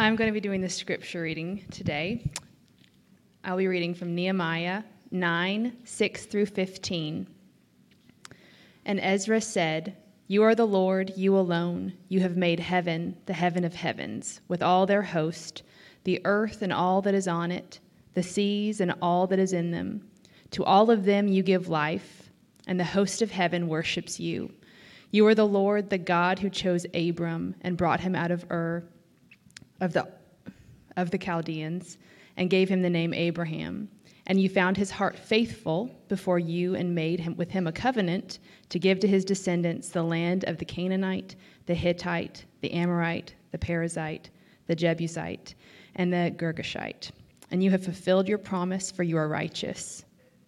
I'm going to be doing the scripture reading today. I'll be reading from Nehemiah 9 6 through 15. And Ezra said, You are the Lord, you alone. You have made heaven, the heaven of heavens, with all their host, the earth and all that is on it, the seas and all that is in them. To all of them you give life, and the host of heaven worships you. You are the Lord, the God who chose Abram and brought him out of Ur of the, of the Chaldeans and gave him the name Abraham. And you found his heart faithful before you and made him, with him a covenant to give to his descendants the land of the Canaanite, the Hittite, the Amorite, the Perizzite, the Jebusite, and the Girgashite. And you have fulfilled your promise, for you are righteous.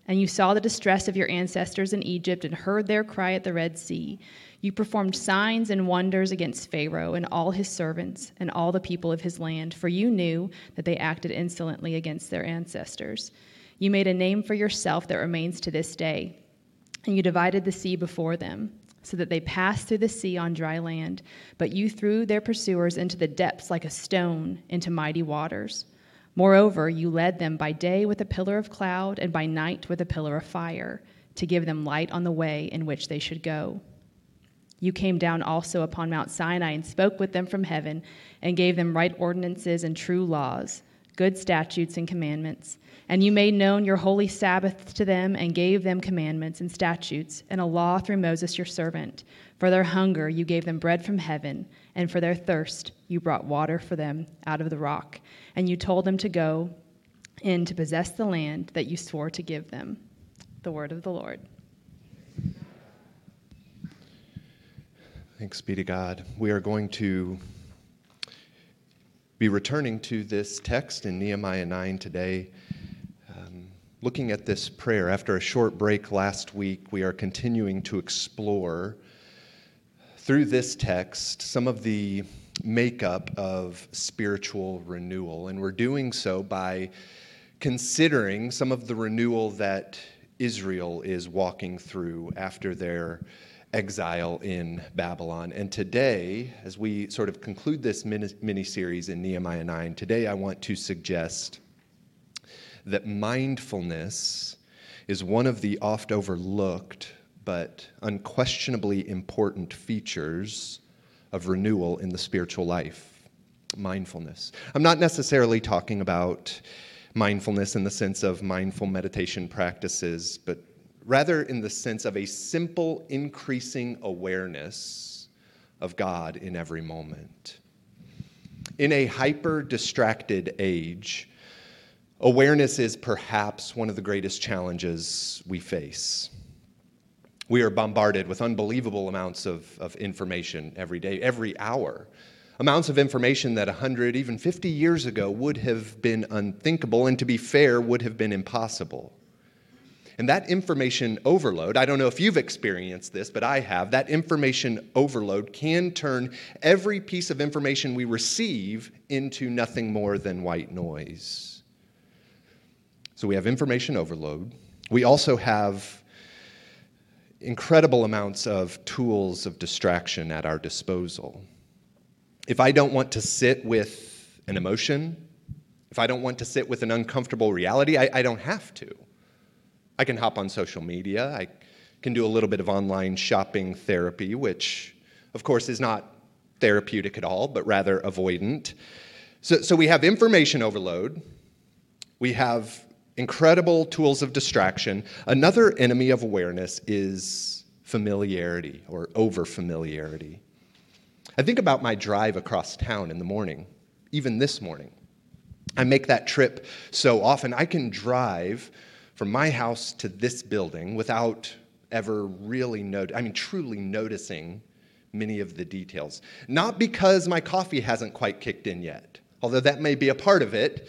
And you saw the distress of your ancestors in Egypt and heard their cry at the Red Sea. You performed signs and wonders against Pharaoh and all his servants and all the people of his land, for you knew that they acted insolently against their ancestors. You made a name for yourself that remains to this day, and you divided the sea before them, so that they passed through the sea on dry land. But you threw their pursuers into the depths like a stone into mighty waters. Moreover, you led them by day with a pillar of cloud, and by night with a pillar of fire, to give them light on the way in which they should go. You came down also upon Mount Sinai and spoke with them from heaven and gave them right ordinances and true laws, good statutes and commandments. And you made known your holy Sabbath to them and gave them commandments and statutes and a law through Moses your servant. For their hunger you gave them bread from heaven, and for their thirst you brought water for them out of the rock. And you told them to go in to possess the land that you swore to give them. The word of the Lord. Thanks be to God. We are going to be returning to this text in Nehemiah 9 today. Um, looking at this prayer, after a short break last week, we are continuing to explore through this text some of the makeup of spiritual renewal. And we're doing so by considering some of the renewal that Israel is walking through after their exile in Babylon. And today, as we sort of conclude this mini series in Nehemiah 9, today I want to suggest that mindfulness is one of the oft overlooked but unquestionably important features of renewal in the spiritual life. Mindfulness. I'm not necessarily talking about mindfulness in the sense of mindful meditation practices, but rather in the sense of a simple increasing awareness of God in every moment. In a hyper distracted age, awareness is perhaps one of the greatest challenges we face. We are bombarded with unbelievable amounts of, of information every day, every hour. Amounts of information that 100, even 50 years ago would have been unthinkable, and to be fair, would have been impossible. And that information overload, I don't know if you've experienced this, but I have, that information overload can turn every piece of information we receive into nothing more than white noise. So we have information overload. We also have incredible amounts of tools of distraction at our disposal. If I don't want to sit with an emotion, if I don't want to sit with an uncomfortable reality, I, I don't have to. I can hop on social media. I can do a little bit of online shopping therapy, which, of course, is not therapeutic at all, but rather avoidant. So, so we have information overload. We have incredible tools of distraction. Another enemy of awareness is familiarity or over familiarity. I think about my drive across town in the morning, even this morning. I make that trip so often. I can drive from my house to this building without ever really not- I mean truly noticing many of the details. Not because my coffee hasn't quite kicked in yet, although that may be a part of it.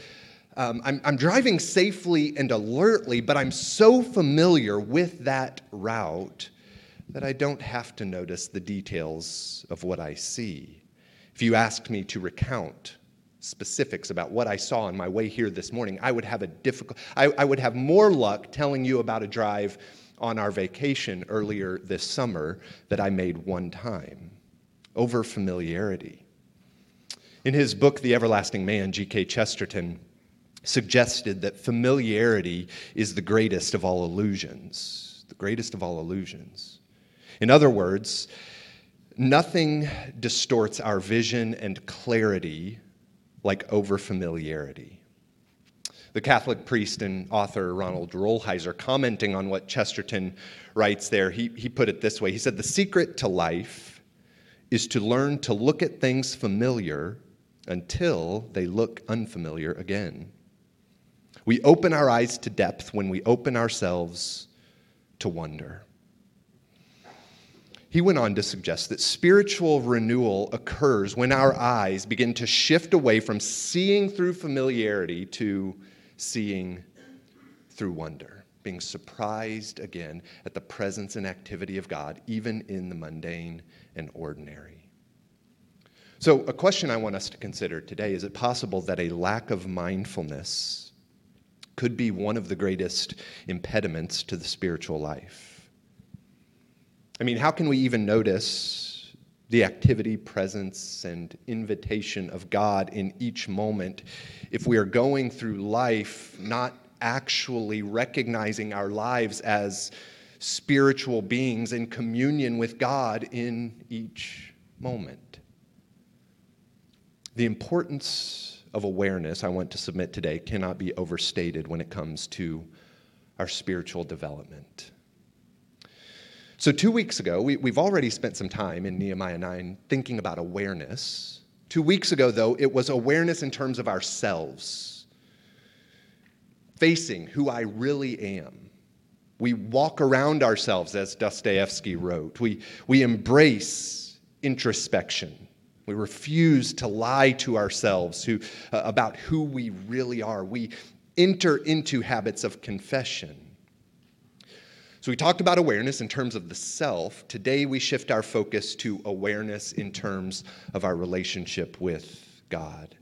Um, I'm, I'm driving safely and alertly, but I'm so familiar with that route that I don't have to notice the details of what I see. If you asked me to recount specifics about what I saw on my way here this morning, I would have a difficult, I, I would have more luck telling you about a drive on our vacation earlier this summer that I made one time over familiarity. In his book, The Everlasting Man, G.K. Chesterton suggested that familiarity is the greatest of all illusions. The greatest of all illusions. In other words, nothing distorts our vision and clarity like overfamiliarity. The Catholic priest and author Ronald Rolheiser, commenting on what Chesterton writes there, he, he put it this way He said, The secret to life is to learn to look at things familiar until they look unfamiliar again. We open our eyes to depth when we open ourselves to wonder. He went on to suggest that spiritual renewal occurs when our eyes begin to shift away from seeing through familiarity to seeing through wonder, being surprised again at the presence and activity of God, even in the mundane and ordinary. So, a question I want us to consider today is it possible that a lack of mindfulness could be one of the greatest impediments to the spiritual life? I mean, how can we even notice the activity, presence, and invitation of God in each moment if we are going through life not actually recognizing our lives as spiritual beings in communion with God in each moment? The importance of awareness, I want to submit today, cannot be overstated when it comes to our spiritual development. So, two weeks ago, we, have already spent some time in Nehemiah 9 thinking about awareness. Two weeks ago, though, it was awareness in terms of ourselves, facing who I really am. We walk around ourselves, as Dostoevsky wrote. We, we embrace introspection. We refuse to lie to ourselves who, uh, about who we really are. We enter into habits of confession. So we talked about awareness in terms of the self. Today we shift our focus to awareness in terms of our relationship with God.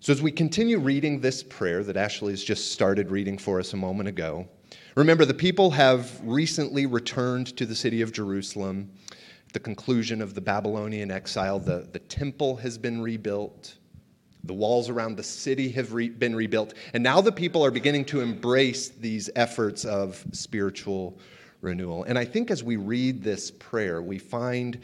So as we continue reading this prayer that Ashley has just started reading for us a moment ago, remember the people have recently returned to the city of Jerusalem. The conclusion of the Babylonian exile, the, the temple has been rebuilt. The walls around the city have re- been rebuilt. And now the people are beginning to embrace these efforts of spiritual renewal. And I think as we read this prayer, we find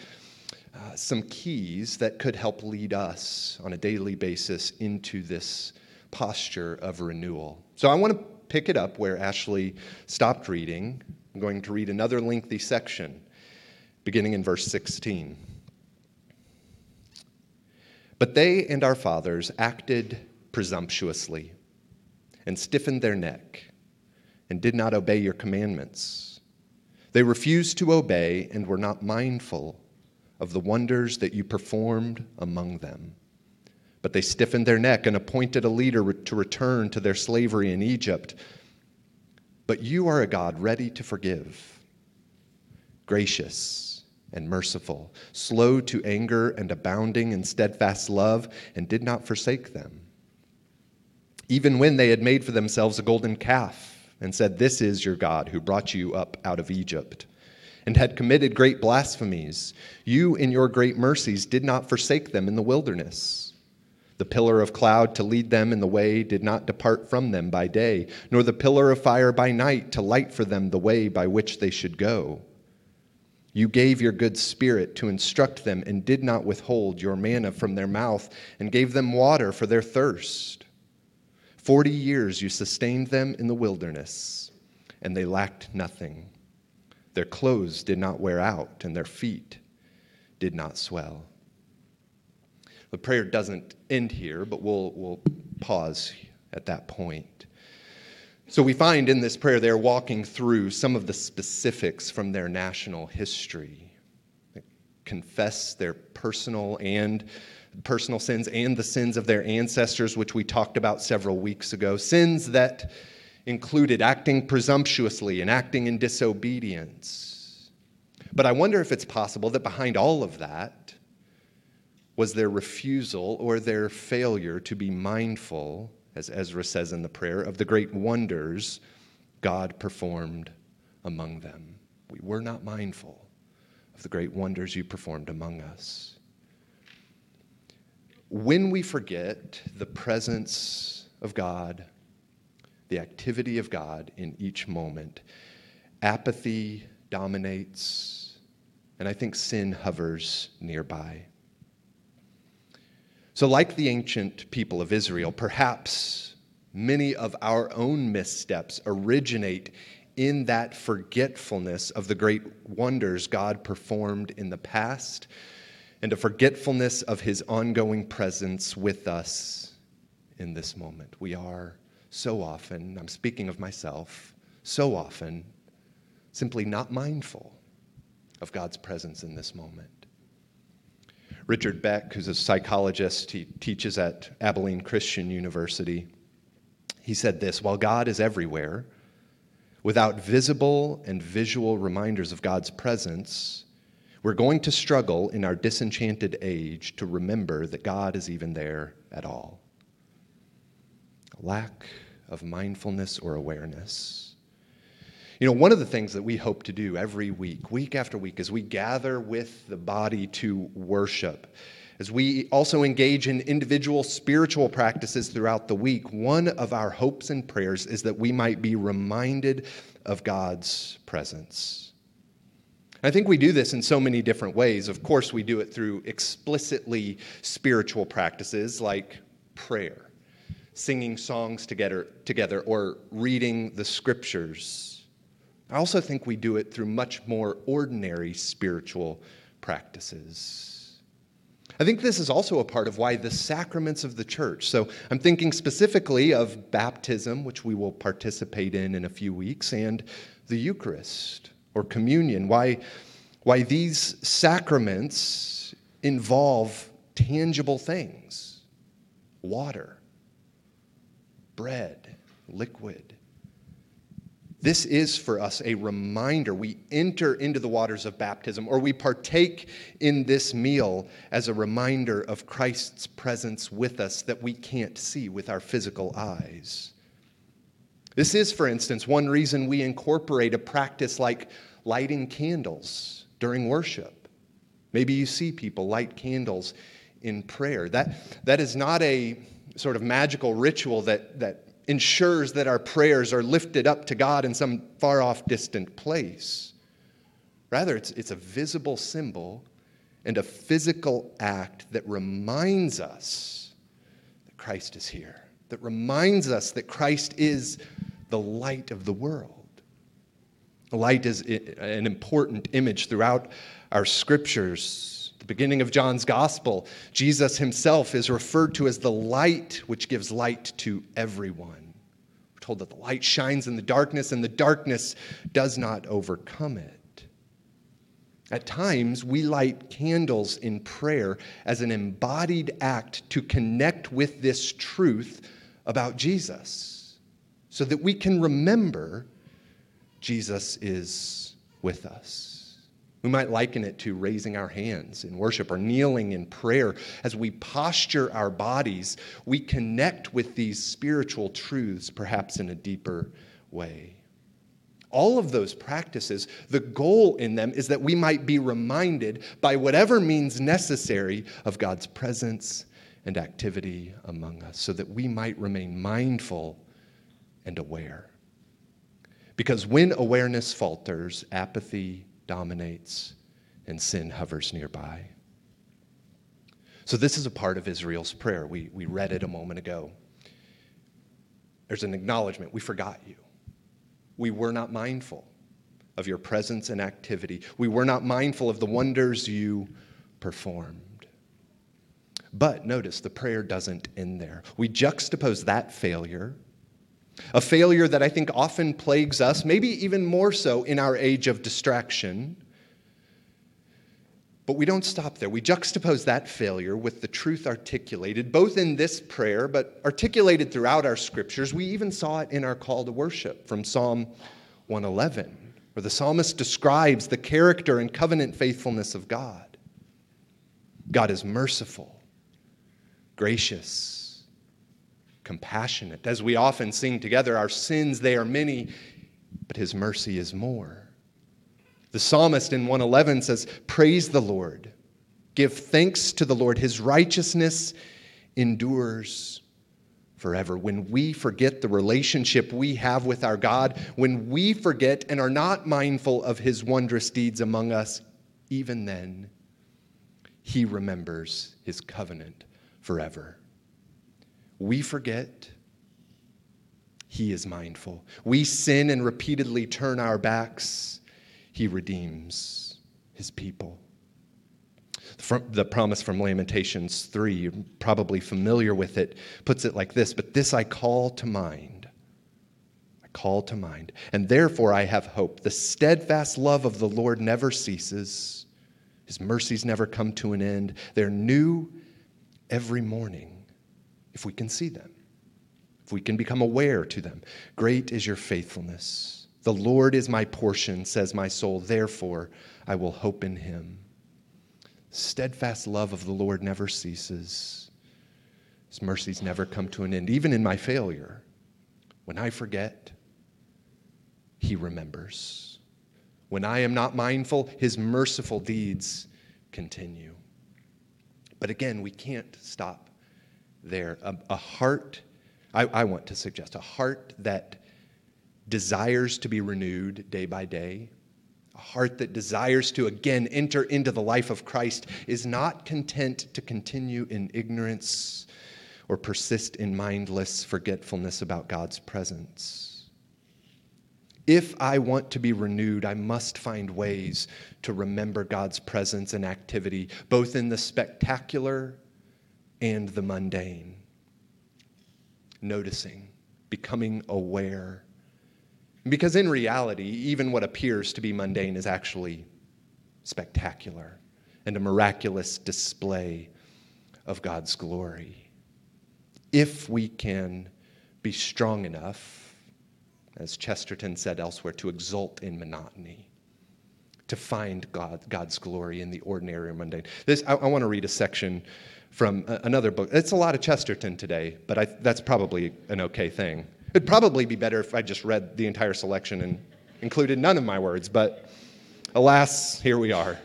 uh, some keys that could help lead us on a daily basis into this posture of renewal. So I want to pick it up where Ashley stopped reading. I'm going to read another lengthy section beginning in verse 16. But they and our fathers acted presumptuously and stiffened their neck and did not obey your commandments. They refused to obey and were not mindful of the wonders that you performed among them. But they stiffened their neck and appointed a leader to return to their slavery in Egypt. But you are a God ready to forgive, gracious and merciful, slow to anger and abounding in steadfast love, and did not forsake them. Even when they had made for themselves a golden calf and said, This is your God who brought you up out of Egypt, and had committed great blasphemies, you in your great mercies did not forsake them in the wilderness. The pillar of cloud to lead them in the way did not depart from them by day, nor the pillar of fire by night to light for them the way by which they should go. You gave your good spirit to instruct them and did not withhold your manna from their mouth and gave them water for their thirst. Forty years you sustained them in the wilderness, and they lacked nothing. Their clothes did not wear out, and their feet did not swell. The prayer doesn't end here, but we'll, we'll pause at that point. So we find in this prayer they're walking through some of the specifics from their national history. They confess their personal and personal sins and the sins of their ancestors, which we talked about several weeks ago. Sins that included acting presumptuously and acting in disobedience. But I wonder if it's possible that behind all of that was their refusal or their failure to be mindful as Ezra says in the prayer, of the great wonders God performed among them. We were not mindful of the great wonders you performed among us. when we forget the presence of God, the activity of God in each moment, apathy dominates, and I think sin hovers nearby. So, like the ancient people of Israel, perhaps many of our own missteps originate in that forgetfulness of the great wonders God performed in the past and a forgetfulness of his ongoing presence with us in this moment. We are so often, I'm speaking of myself, so often simply not mindful of God's presence in this moment. Richard Beck, who's a psychologist, he teaches at Abilene Christian University. He said this While God is everywhere, without visible and visual reminders of God's presence, we're going to struggle in our disenchanted age to remember that God is even there at all. Lack of mindfulness or awareness. You know, one of the things that we hope to do every week, week after week, as we gather with the body to worship, as we also engage in individual spiritual practices throughout the week, one of our hopes and prayers is that we might be reminded of God's presence. I think we do this in so many different ways. Of course, we do it through explicitly spiritual practices like prayer, singing songs together, together or reading the scriptures. I also think we do it through much more ordinary spiritual practices. I think this is also a part of why the sacraments of the church. So I'm thinking specifically of baptism, which we will participate in in a few weeks, and the Eucharist or communion, why, why these sacraments involve tangible things water, bread, liquid. This is for us a reminder. We enter into the waters of baptism, or we partake in this meal as a reminder of Christ's presence with us that we can't see with our physical eyes. This is, for instance, one reason we incorporate a practice like lighting candles during worship. Maybe you see people light candles in prayer. That, that is not a sort of magical ritual that, that ensures that our prayers are lifted up to God in some far off distant place. Rather, it's, it's a visible symbol and a physical act that reminds us that Christ is here that reminds us that Christ is the light of the world. Light is an important image throughout our scriptures. The beginning of John's gospel, Jesus himself is referred to as the light which gives light to everyone. We're told that the light shines in the darkness and the darkness does not overcome it. At times, we light candles in prayer as an embodied act to connect with this truth about Jesus so that we can remember Jesus is with us. We might liken it to raising our hands in worship or kneeling in prayer. As we posture our bodies, we connect with these spiritual truths perhaps in a deeper way. All of those practices, the goal in them is that we might be reminded by whatever means necessary of God's presence and activity among us so that we might remain mindful and aware. Because when awareness falters, apathy dominates and sin hovers nearby. So, this is a part of Israel's prayer. We, we read it a moment ago. There's an acknowledgement we forgot you. We were not mindful of your presence and activity. We were not mindful of the wonders you performed. But notice the prayer doesn't end there. We juxtapose that failure a failure that I think often plagues us, maybe even more so in our age of distraction. But we don't stop there. We juxtapose that failure with the truth articulated, both in this prayer, but articulated throughout our scriptures. We even saw it in our call to worship from Psalm 111, where the psalmist describes the character and covenant faithfulness of God. God is merciful, gracious, compassionate. As we often sing together, our sins, they are many, but his mercy is more. The psalmist in 111 says, Praise the Lord. Give thanks to the Lord. His righteousness endures forever. When we forget the relationship we have with our God, when we forget and are not mindful of his wondrous deeds among us, even then, he remembers his covenant forever. We forget, he is mindful. We sin and repeatedly turn our backs, he redeems his people. The promise from Lamentations 3, you're probably familiar with it, puts it like this But this I call to mind. I call to mind. And therefore I have hope. The steadfast love of the Lord never ceases, His mercies never come to an end. They're new every morning if we can see them, if we can become aware to them. Great is your faithfulness. The Lord is my portion, says my soul. Therefore I will hope in Him. Steadfast love of the Lord never ceases. His mercies never come to an end. Even in my failure, when I forget, He remembers. When I am not mindful, His merciful deeds continue. But again, we can't stop there. A, a heart, I, I want to suggest, a heart that desires to be renewed day by day a heart that desires to again enter into the life of Christ is not content to continue in ignorance or persist in mindless forgetfulness about God's presence. If I want to be renewed, I must find ways to remember God's presence and activity, both in the spectacular and the mundane. Noticing, becoming aware because in reality, even what appears to be mundane is actually spectacular and a miraculous display of God's glory. If we can be strong enough, as Chesterton said elsewhere, to exult in monotony, to find God, God's glory in the ordinary or mundane. This, I, I want to read a section from uh, another book. It's a lot of Chesterton today, but I, that's probably an okay thing. It'd probably be better if I just read the entire selection and included none of my words, but alas, here we are.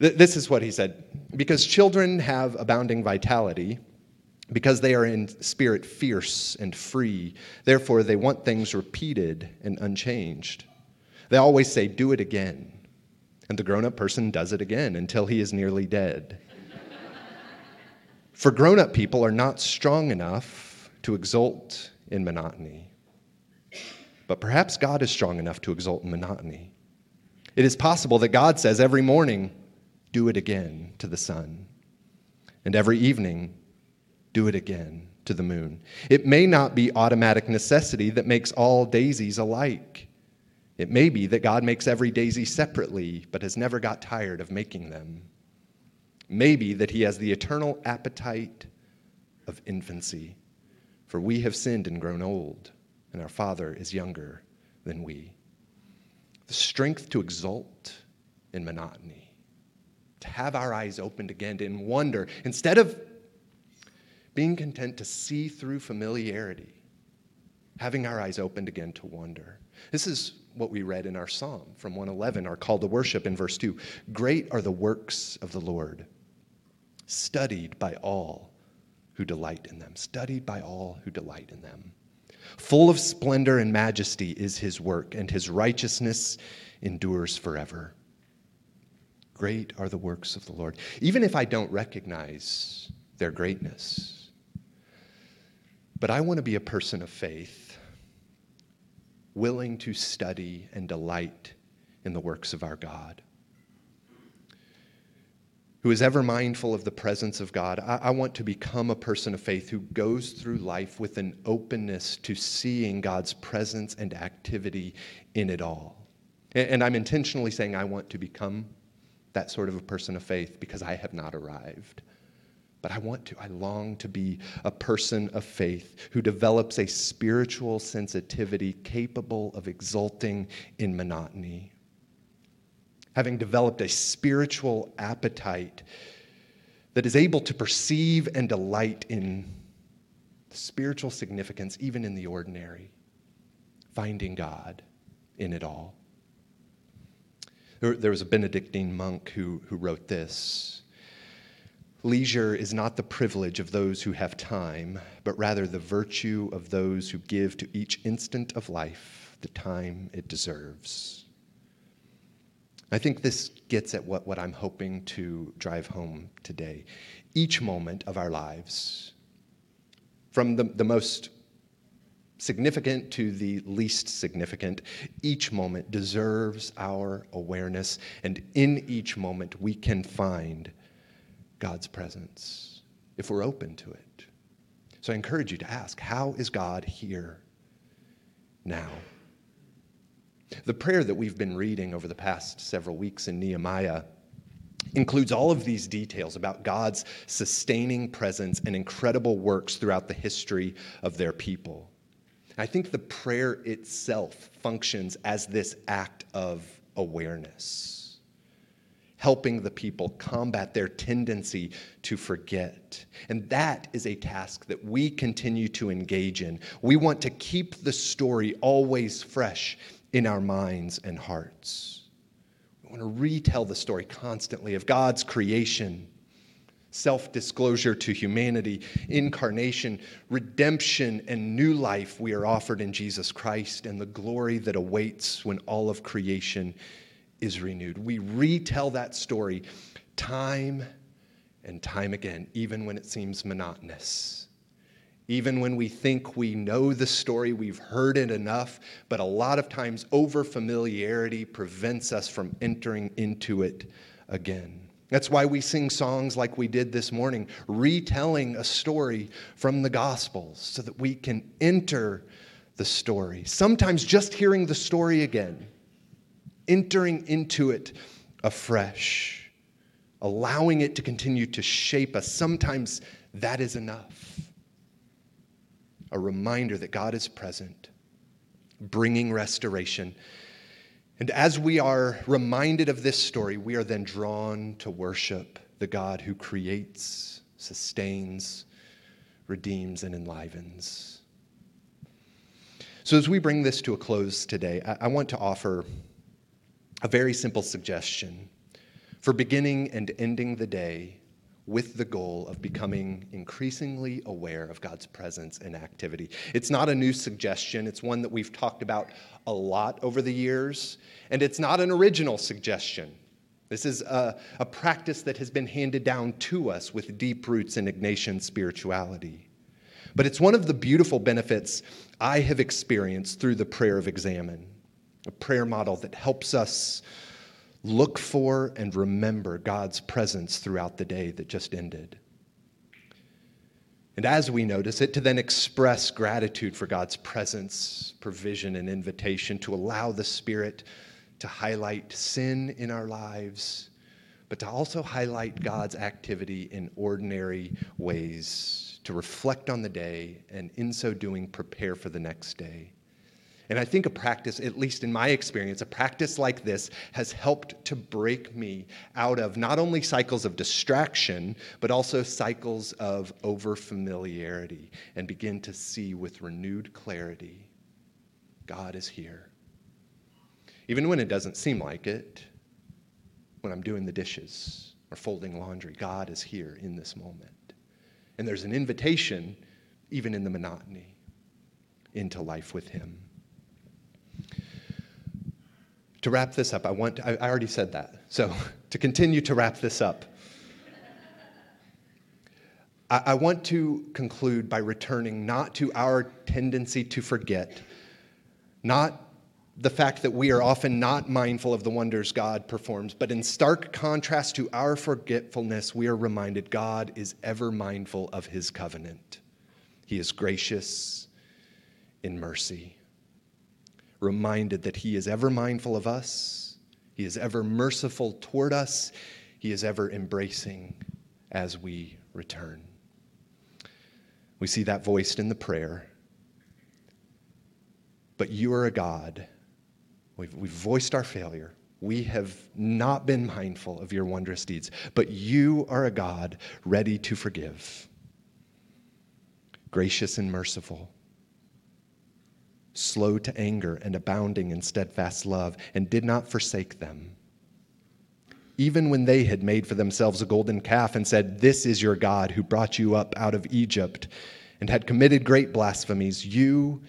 Th- this is what he said Because children have abounding vitality, because they are in spirit fierce and free, therefore they want things repeated and unchanged. They always say, Do it again. And the grown up person does it again until he is nearly dead. For grown up people are not strong enough to exult in monotony. But perhaps God is strong enough to exult in monotony. It is possible that God says every morning, do it again to the sun, and every evening, do it again to the moon. It may not be automatic necessity that makes all daisies alike. It may be that God makes every daisy separately, but has never got tired of making them. Maybe that He has the eternal appetite of infancy for we have sinned and grown old, and our Father is younger than we. The strength to exult in monotony, to have our eyes opened again in wonder, instead of being content to see through familiarity, having our eyes opened again to wonder. This is what we read in our psalm from 111, our call to worship in verse 2. Great are the works of the Lord, studied by all who delight in them, studied by all who delight in them. Full of splendor and majesty is his work, and his righteousness endures forever. Great are the works of the Lord, even if I don't recognize their greatness. But I want to be a person of faith, willing to study and delight in the works of our God who is ever mindful of the presence of God. I, I, want to become a person of faith who goes through life with an openness to seeing God's presence and activity in it all. And, and I'm intentionally saying I want to become that sort of a person of faith because I have not arrived. But I want to, I long to be a person of faith who develops a spiritual sensitivity capable of exulting in monotony having developed a spiritual appetite that is able to perceive and delight in spiritual significance, even in the ordinary, finding God in it all. There, there was a Benedictine monk who, who wrote this Leisure is not the privilege of those who have time, but rather the virtue of those who give to each instant of life the time it deserves. I think this gets at what, what I'm hoping to drive home today. Each moment of our lives, from the, the most significant to the least significant, each moment deserves our awareness, and in each moment we can find God's presence if we're open to it. So I encourage you to ask how is God here now? The prayer that we've been reading over the past several weeks in Nehemiah includes all of these details about God's sustaining presence and incredible works throughout the history of their people. I think the prayer itself functions as this act of awareness, helping the people combat their tendency to forget. And that is a task that we continue to engage in. We want to keep the story always fresh in our minds and hearts. We want to retell the story constantly of God's creation self disclosure to humanity, incarnation, redemption, and new life we are offered in Jesus Christ, and the glory that awaits when all of creation is renewed. We retell that story time and time again, even when it seems monotonous. Even when we think we know the story, we've heard it enough, but a lot of times over familiarity prevents us from entering into it again. That's why we sing songs like we did this morning, retelling a story from the Gospels so that we can enter the story. Sometimes just hearing the story again, entering into it afresh, allowing it to continue to shape us. Sometimes that is enough. A reminder that God is present, bringing restoration and as we are reminded of this story, we are then drawn to worship the God who creates, sustains, redeems, and enlivens. So, as we bring this to a close today, I, want to offer a very simple suggestion for beginning and ending the day with the goal of becoming increasingly aware of God's presence and activity. It's not a new suggestion, it's one that we've talked about a lot over the years, and it's not an original suggestion. This is a, a practice that has been handed down to us with deep roots in Ignatian spirituality. But it's one of the beautiful benefits I have experienced through the prayer of examen, a prayer model that helps us look for and remember God's presence throughout the day that just ended. And as we notice it, to then express gratitude for God's presence, provision, and invitation to allow the Spirit to highlight sin in our lives, but to also highlight God's activity in ordinary ways, to reflect on the day, and in so doing, prepare for the next day. And I think a practice, at least in my experience, a practice like this has helped to break me out of not only cycles of distraction, but also cycles of overfamiliarity and begin to see with renewed clarity God is here. Even when it doesn't seem like it, when I'm doing the dishes or folding laundry, God is here in this moment. And there's an invitation, even in the monotony, into life with Him. To wrap this up, I want, I, I already said that. So to continue to wrap this up, I, I want to conclude by returning not to our tendency to forget, not the fact that we are often not mindful of the wonders God performs, but in stark contrast to our forgetfulness, we are reminded God is ever mindful of his covenant. He is gracious in mercy reminded that He is ever mindful of us, He is ever merciful toward us, He is ever embracing as we return. We see that voiced in the prayer. But you are a God. We've, we've voiced our failure. We have not been mindful of your wondrous deeds, but you are a God ready to forgive, gracious and merciful slow to anger, and abounding in steadfast love, and did not forsake them. even when they had made for themselves a golden calf and said, This is your God who brought you up out of Egypt, and had committed great blasphemies, you,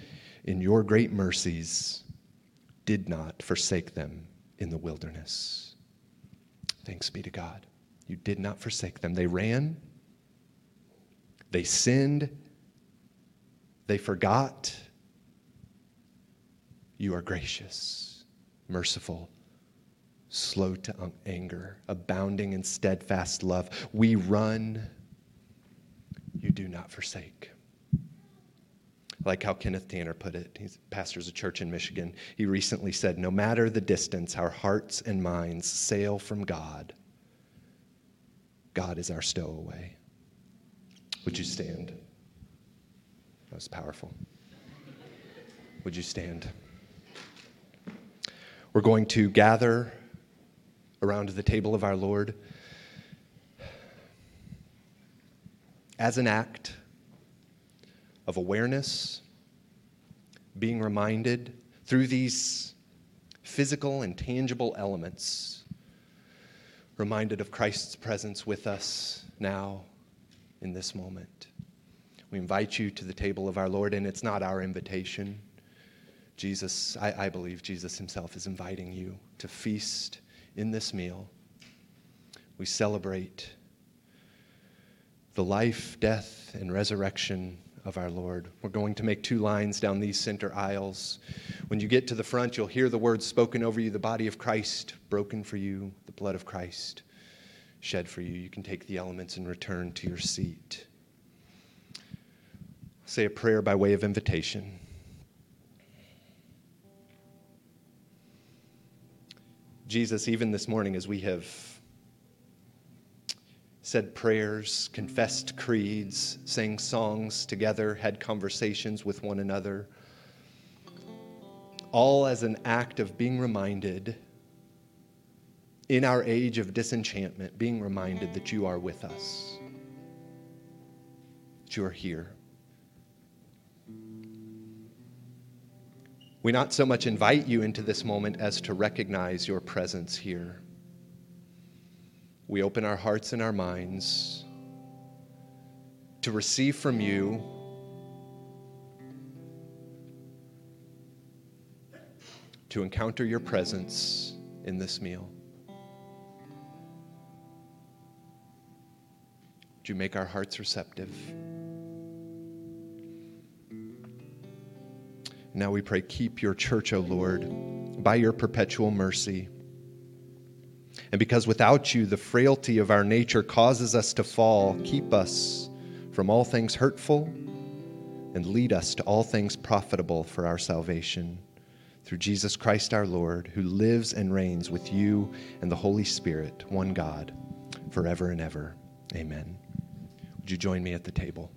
in your great mercies, did not forsake them in the wilderness. Thanks be to God. You did not forsake them. They ran, they sinned, they forgot. You are gracious, merciful slow to anger, abounding in steadfast love. We run, you do not forsake. Like how Kenneth Tanner put it, he pastors a church in Michigan. He recently said, No matter the distance, our hearts and minds sail from God. God is our stowaway. Would you stand? That was powerful. Would you stand? We're going to gather around the table of our Lord as an act of awareness, being reminded through these physical and tangible elements, reminded of Christ's presence with us now in this moment. We invite you to the table of our Lord, and it's not our invitation. Jesus, I, I believe Jesus himself is inviting you to feast in this meal, we celebrate the life, death, and resurrection of our Lord. We're going to make two lines down these center aisles. When you get to the front, you'll hear the words spoken over you the body of Christ broken for you, the blood of Christ shed for you. You can take the elements and return to your seat. Say a prayer by way of invitation. Jesus, even this morning, as we have said prayers, confessed creeds, sang songs together, had conversations with one another, all as an act of being reminded in our age of disenchantment, being reminded that you are with us, that you are here. We not so much invite you into this moment as to recognize your presence here. We open our hearts and our minds to receive from you to encounter your presence in this meal. Would you make our hearts receptive? Now we pray, keep your church, O Lord, by your perpetual mercy. And because without you, the frailty of our nature causes us to fall, keep us from all things hurtful and lead us to all things profitable for our salvation. Through Jesus Christ our Lord, who lives and reigns with you and the Holy Spirit, one God, forever and ever. Amen. Would you join me at the table?